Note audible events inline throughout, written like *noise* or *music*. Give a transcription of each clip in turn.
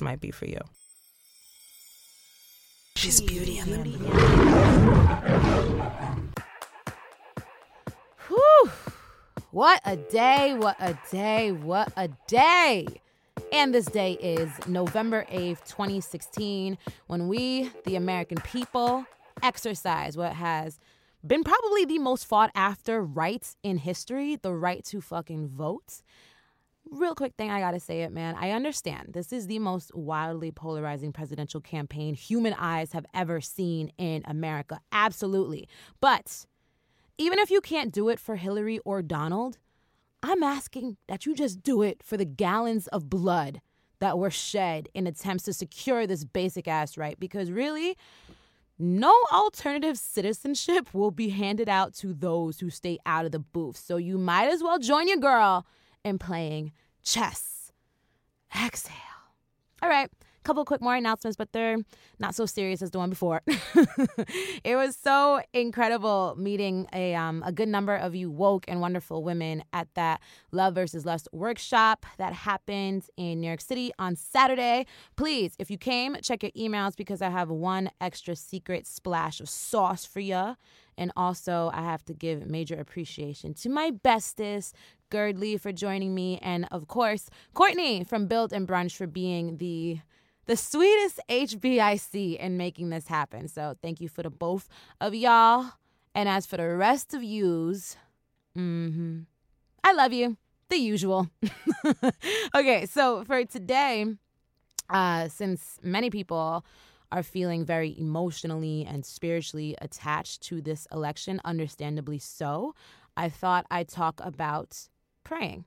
might be for you. She's beauty and the Whew. What a day, what a day, what a day. And this day is November 8th, 2016, when we, the American people, exercise what has been probably the most fought after rights in history the right to fucking vote real quick thing I gotta say it, man. I understand this is the most wildly polarizing presidential campaign human eyes have ever seen in America. Absolutely. But even if you can't do it for Hillary or Donald, I'm asking that you just do it for the gallons of blood that were shed in attempts to secure this basic ass right. Because really, no alternative citizenship will be handed out to those who stay out of the booth. So you might as well join your girl and playing chess. Exhale. All right, a couple quick more announcements, but they're not so serious as the one before. *laughs* it was so incredible meeting a um, a good number of you woke and wonderful women at that Love versus Lust workshop that happened in New York City on Saturday. Please, if you came, check your emails because I have one extra secret splash of sauce for you. And also, I have to give major appreciation to my bestest, Girdley, for joining me. And of course, Courtney from Build and Brunch for being the the sweetest HBIC in making this happen. So thank you for the both of y'all. And as for the rest of yous, mm-hmm, I love you. The usual. *laughs* okay, so for today, uh, since many people are feeling very emotionally and spiritually attached to this election, understandably so, I thought I'd talk about praying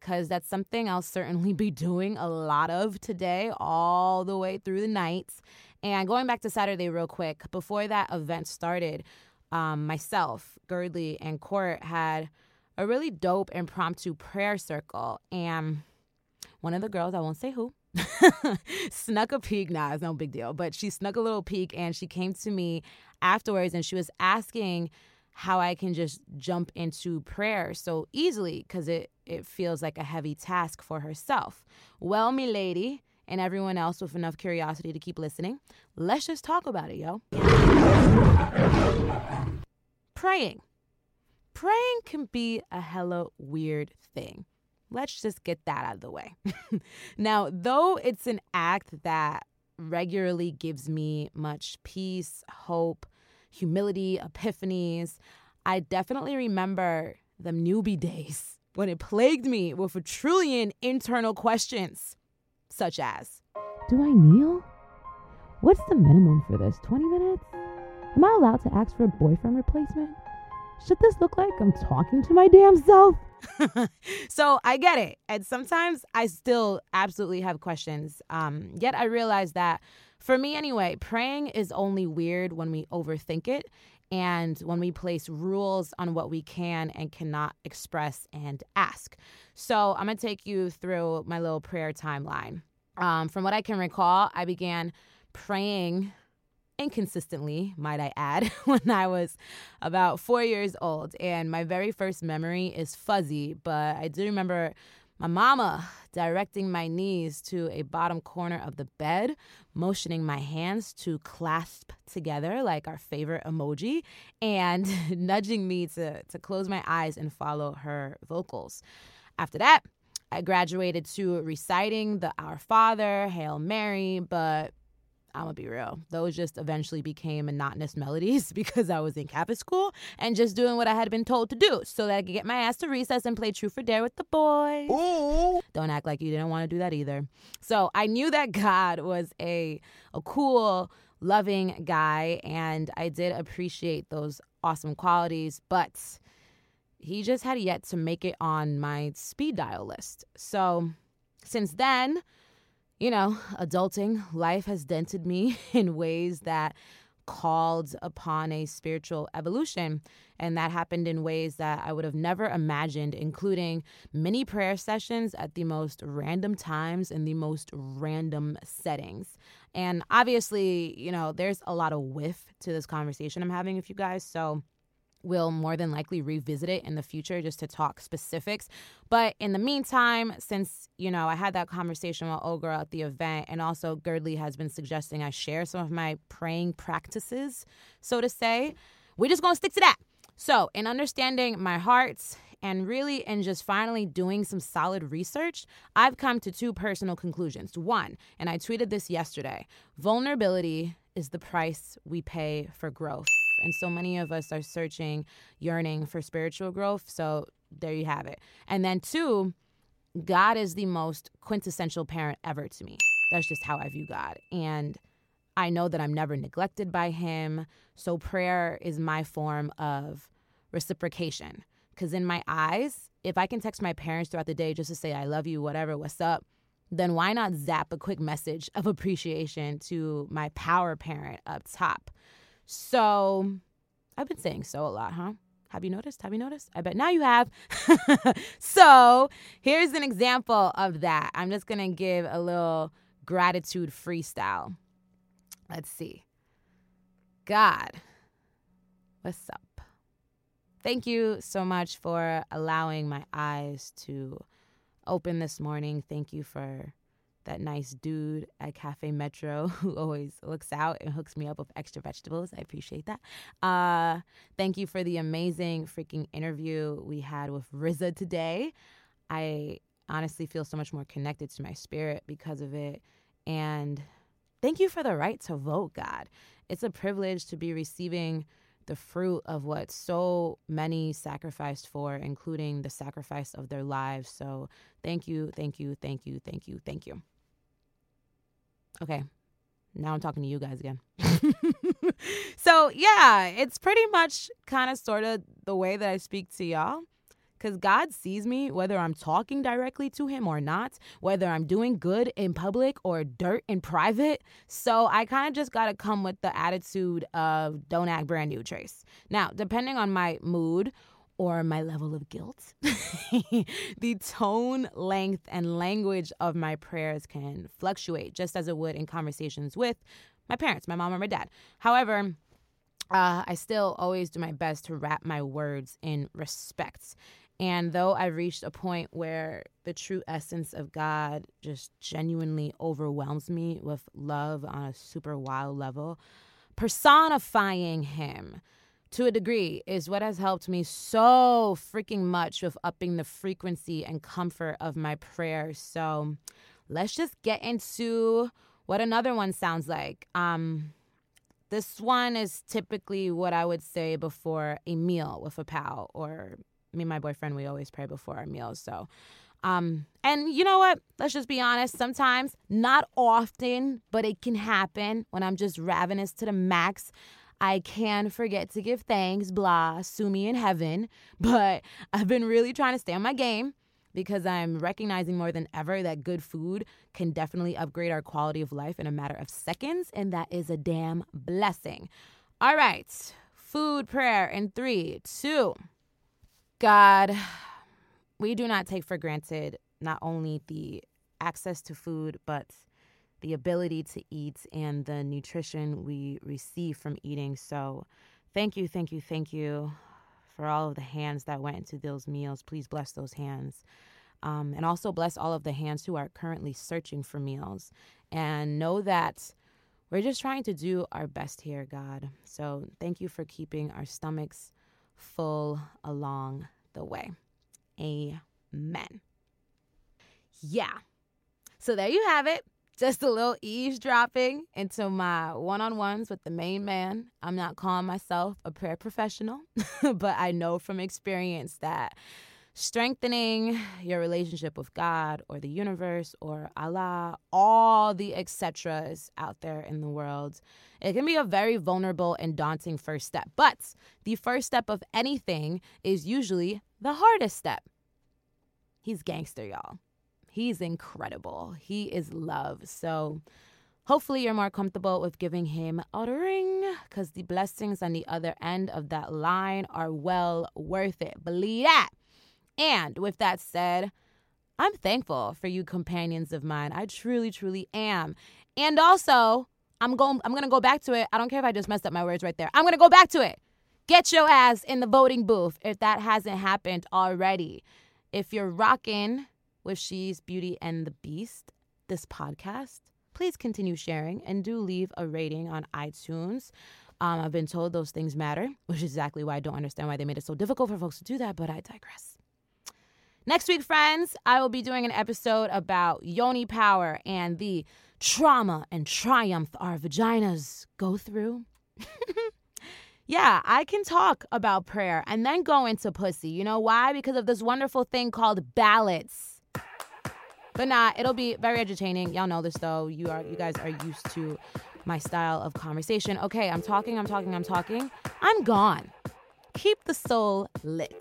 because that's something I'll certainly *laughs* be doing a lot of today, all the way through the nights. And going back to Saturday, real quick, before that event started, um, myself, Girdley, and Court had a really dope impromptu prayer circle. And one of the girls, I won't say who, *laughs* snuck a peek. Nah, it's no big deal. But she snuck a little peek and she came to me afterwards and she was asking how I can just jump into prayer so easily because it, it feels like a heavy task for herself. Well, me lady, and everyone else with enough curiosity to keep listening, let's just talk about it, yo. Praying. Praying can be a hella weird thing. Let's just get that out of the way. *laughs* now, though it's an act that regularly gives me much peace, hope, humility, epiphanies, I definitely remember the newbie *laughs* days when it plagued me with a trillion internal questions, such as Do I kneel? What's the minimum for this? 20 minutes? Am I allowed to ask for a boyfriend replacement? Should this look like I'm talking to my damn self? *laughs* so I get it. And sometimes I still absolutely have questions. Um, yet I realize that for me anyway, praying is only weird when we overthink it and when we place rules on what we can and cannot express and ask. So I'm going to take you through my little prayer timeline. Um, from what I can recall, I began praying inconsistently, might I add, *laughs* when I was about four years old. And my very first memory is fuzzy, but I do remember my mama directing my knees to a bottom corner of the bed, motioning my hands to clasp together like our favorite emoji, and *laughs* nudging me to, to close my eyes and follow her vocals. After that, I graduated to reciting the Our Father, Hail Mary, but I'm gonna be real. Those just eventually became monotonous melodies *laughs* because I was in Catholic school and just doing what I had been told to do so that I could get my ass to recess and play Truth or Dare with the boys. Ooh. Don't act like you didn't want to do that either. So I knew that *laughs* God was a, a cool, loving guy, and I did appreciate those awesome qualities, but he just had yet to make it on my speed dial list. So since then, you know, adulting, life has dented me *laughs* in ways that called upon a spiritual evolution. And that happened in ways that I would have never imagined, including many prayer sessions at the most random times in the most random settings. And obviously, you know, there's a lot of whiff to this conversation I'm having with you guys. So, we'll more than likely revisit it in the future just to talk specifics. But in the meantime, since, you know, I had that conversation with Ogre at the event, and also Girdley has been suggesting I share some of my praying practices, so to say, we're just to stick to that. So, in understanding my heart and really in just finally doing some solid research, I've come to two personal conclusions. One, and I tweeted this yesterday vulnerability is the price we pay for growth. And so many of us are searching, yearning for spiritual growth. So there you have it. And then, two, God is the most quintessential parent ever to me. That's just how I view God. And I know that I'm never neglected by Him. So prayer is my form of reciprocation. Because in my eyes, if I can text my parents throughout the day just to say, I love you, whatever, what's up, then why not zap a quick message of appreciation to my power parent up top? So I've been saying so a lot, huh? Have you noticed? Have you noticed? I bet now you have. *laughs* so here's an example of that. I'm just going to give a little gratitude freestyle. Let's see. God, what's up? Thank you so much for allowing my eyes to open this morning. Thank you for that nice dude at Cafe Metro *laughs* who always looks out and hooks me up with extra vegetables. I appreciate that. Uh, thank you for the amazing freaking interview we had with RZA today. I honestly feel so much more connected to my spirit because of it. And thank you for the right to vote, God. It's a privilege to be receiving the fruit of what so many sacrificed for, including the sacrifice of their lives. So thank you, thank you, thank you, thank you, thank you. Okay. Now I'm talking to you guys again. *laughs* so, yeah, it's pretty much kind of sort of the way that I speak to y'all. Because God sees me whether I'm talking directly to Him or not, whether I'm doing good in public or dirt in private. So I kind of just got to come with the attitude of don't act brand new, Trace. Now, depending on my mood or my level of guilt. *laughs* the tone, length, and language of my prayers can fluctuate, just as it would in conversations with my parents, my mom or my dad. However, uh, I still always do my best to wrap my words in respect. And though I've reached a point where the true essence of God just genuinely overwhelms me with love on a super wild level, personifying Him to a degree is what has helped me so freaking much with upping the frequency and comfort of my prayers. So let's just get into what another one sounds like. Um, this one is typically what I would say before a meal with a pal or me and my boyfriend. We always pray before our meals. So, um, and you know what? Let's just be honest. Sometimes, not often, but it can happen when I'm just ravenous to the max. I can forget to give thanks, blah, sue me in heaven. *laughs* But I've been really trying to stay on my game because I'm recognizing more than ever that good food can definitely upgrade our quality of life in a matter of seconds, and that is a damn blessing. All right, food prayer in three, two. God, we do not take for granted not only the access to food, but the ability to eat and the nutrition we receive from eating. So, thank you, thank you, thank you for all of the hands that went into those meals. Please bless those hands. Um, and also bless all of the hands who are currently searching for meals. And know that we're just trying to do our best here, God. So, thank you for keeping our stomachs full along the way. Amen. Yeah. So, there you have it just a little eavesdropping into my one on ones with the main man. I'm not calling myself a prayer professional, *laughs* but I know from experience that strengthening your relationship with God or the universe or Allah, all the etc's out there in the world, it can be a very vulnerable and daunting first step. But the first step of anything is usually the hardest step. He's gangster, y'all. He's incredible. He is love. So hopefully you're more comfortable with giving him a ring because the blessings on the other end of that line are well worth it. Believe that. And with that said, I'm thankful for you companions of mine. I truly, truly am. And also, I'm going I'm gonna go back to it. I don't care if I just messed up my words right there. I'm gonna go back to it. Get your ass in the voting booth if that hasn't happened already. If you're rocking with She's Beauty and the Beast, this podcast, please continue sharing and do leave a rating on iTunes. Um, I've been told those things matter, which is exactly why I don't understand why they made it so difficult for folks to do that, but I digress. Next week, friends, I will be doing an episode about yoni power and the trauma and triumph our vaginas go through. *laughs* yeah, I can talk about prayer and then go into pussy. You know why? Because of this wonderful thing called ballots. But nah, it'll be very entertaining. Y'all know this though. You are you guys are used to my style of conversation. Okay, I'm talking, I'm talking, I'm talking. I'm gone. Keep the soul lit.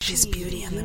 She's beauty and the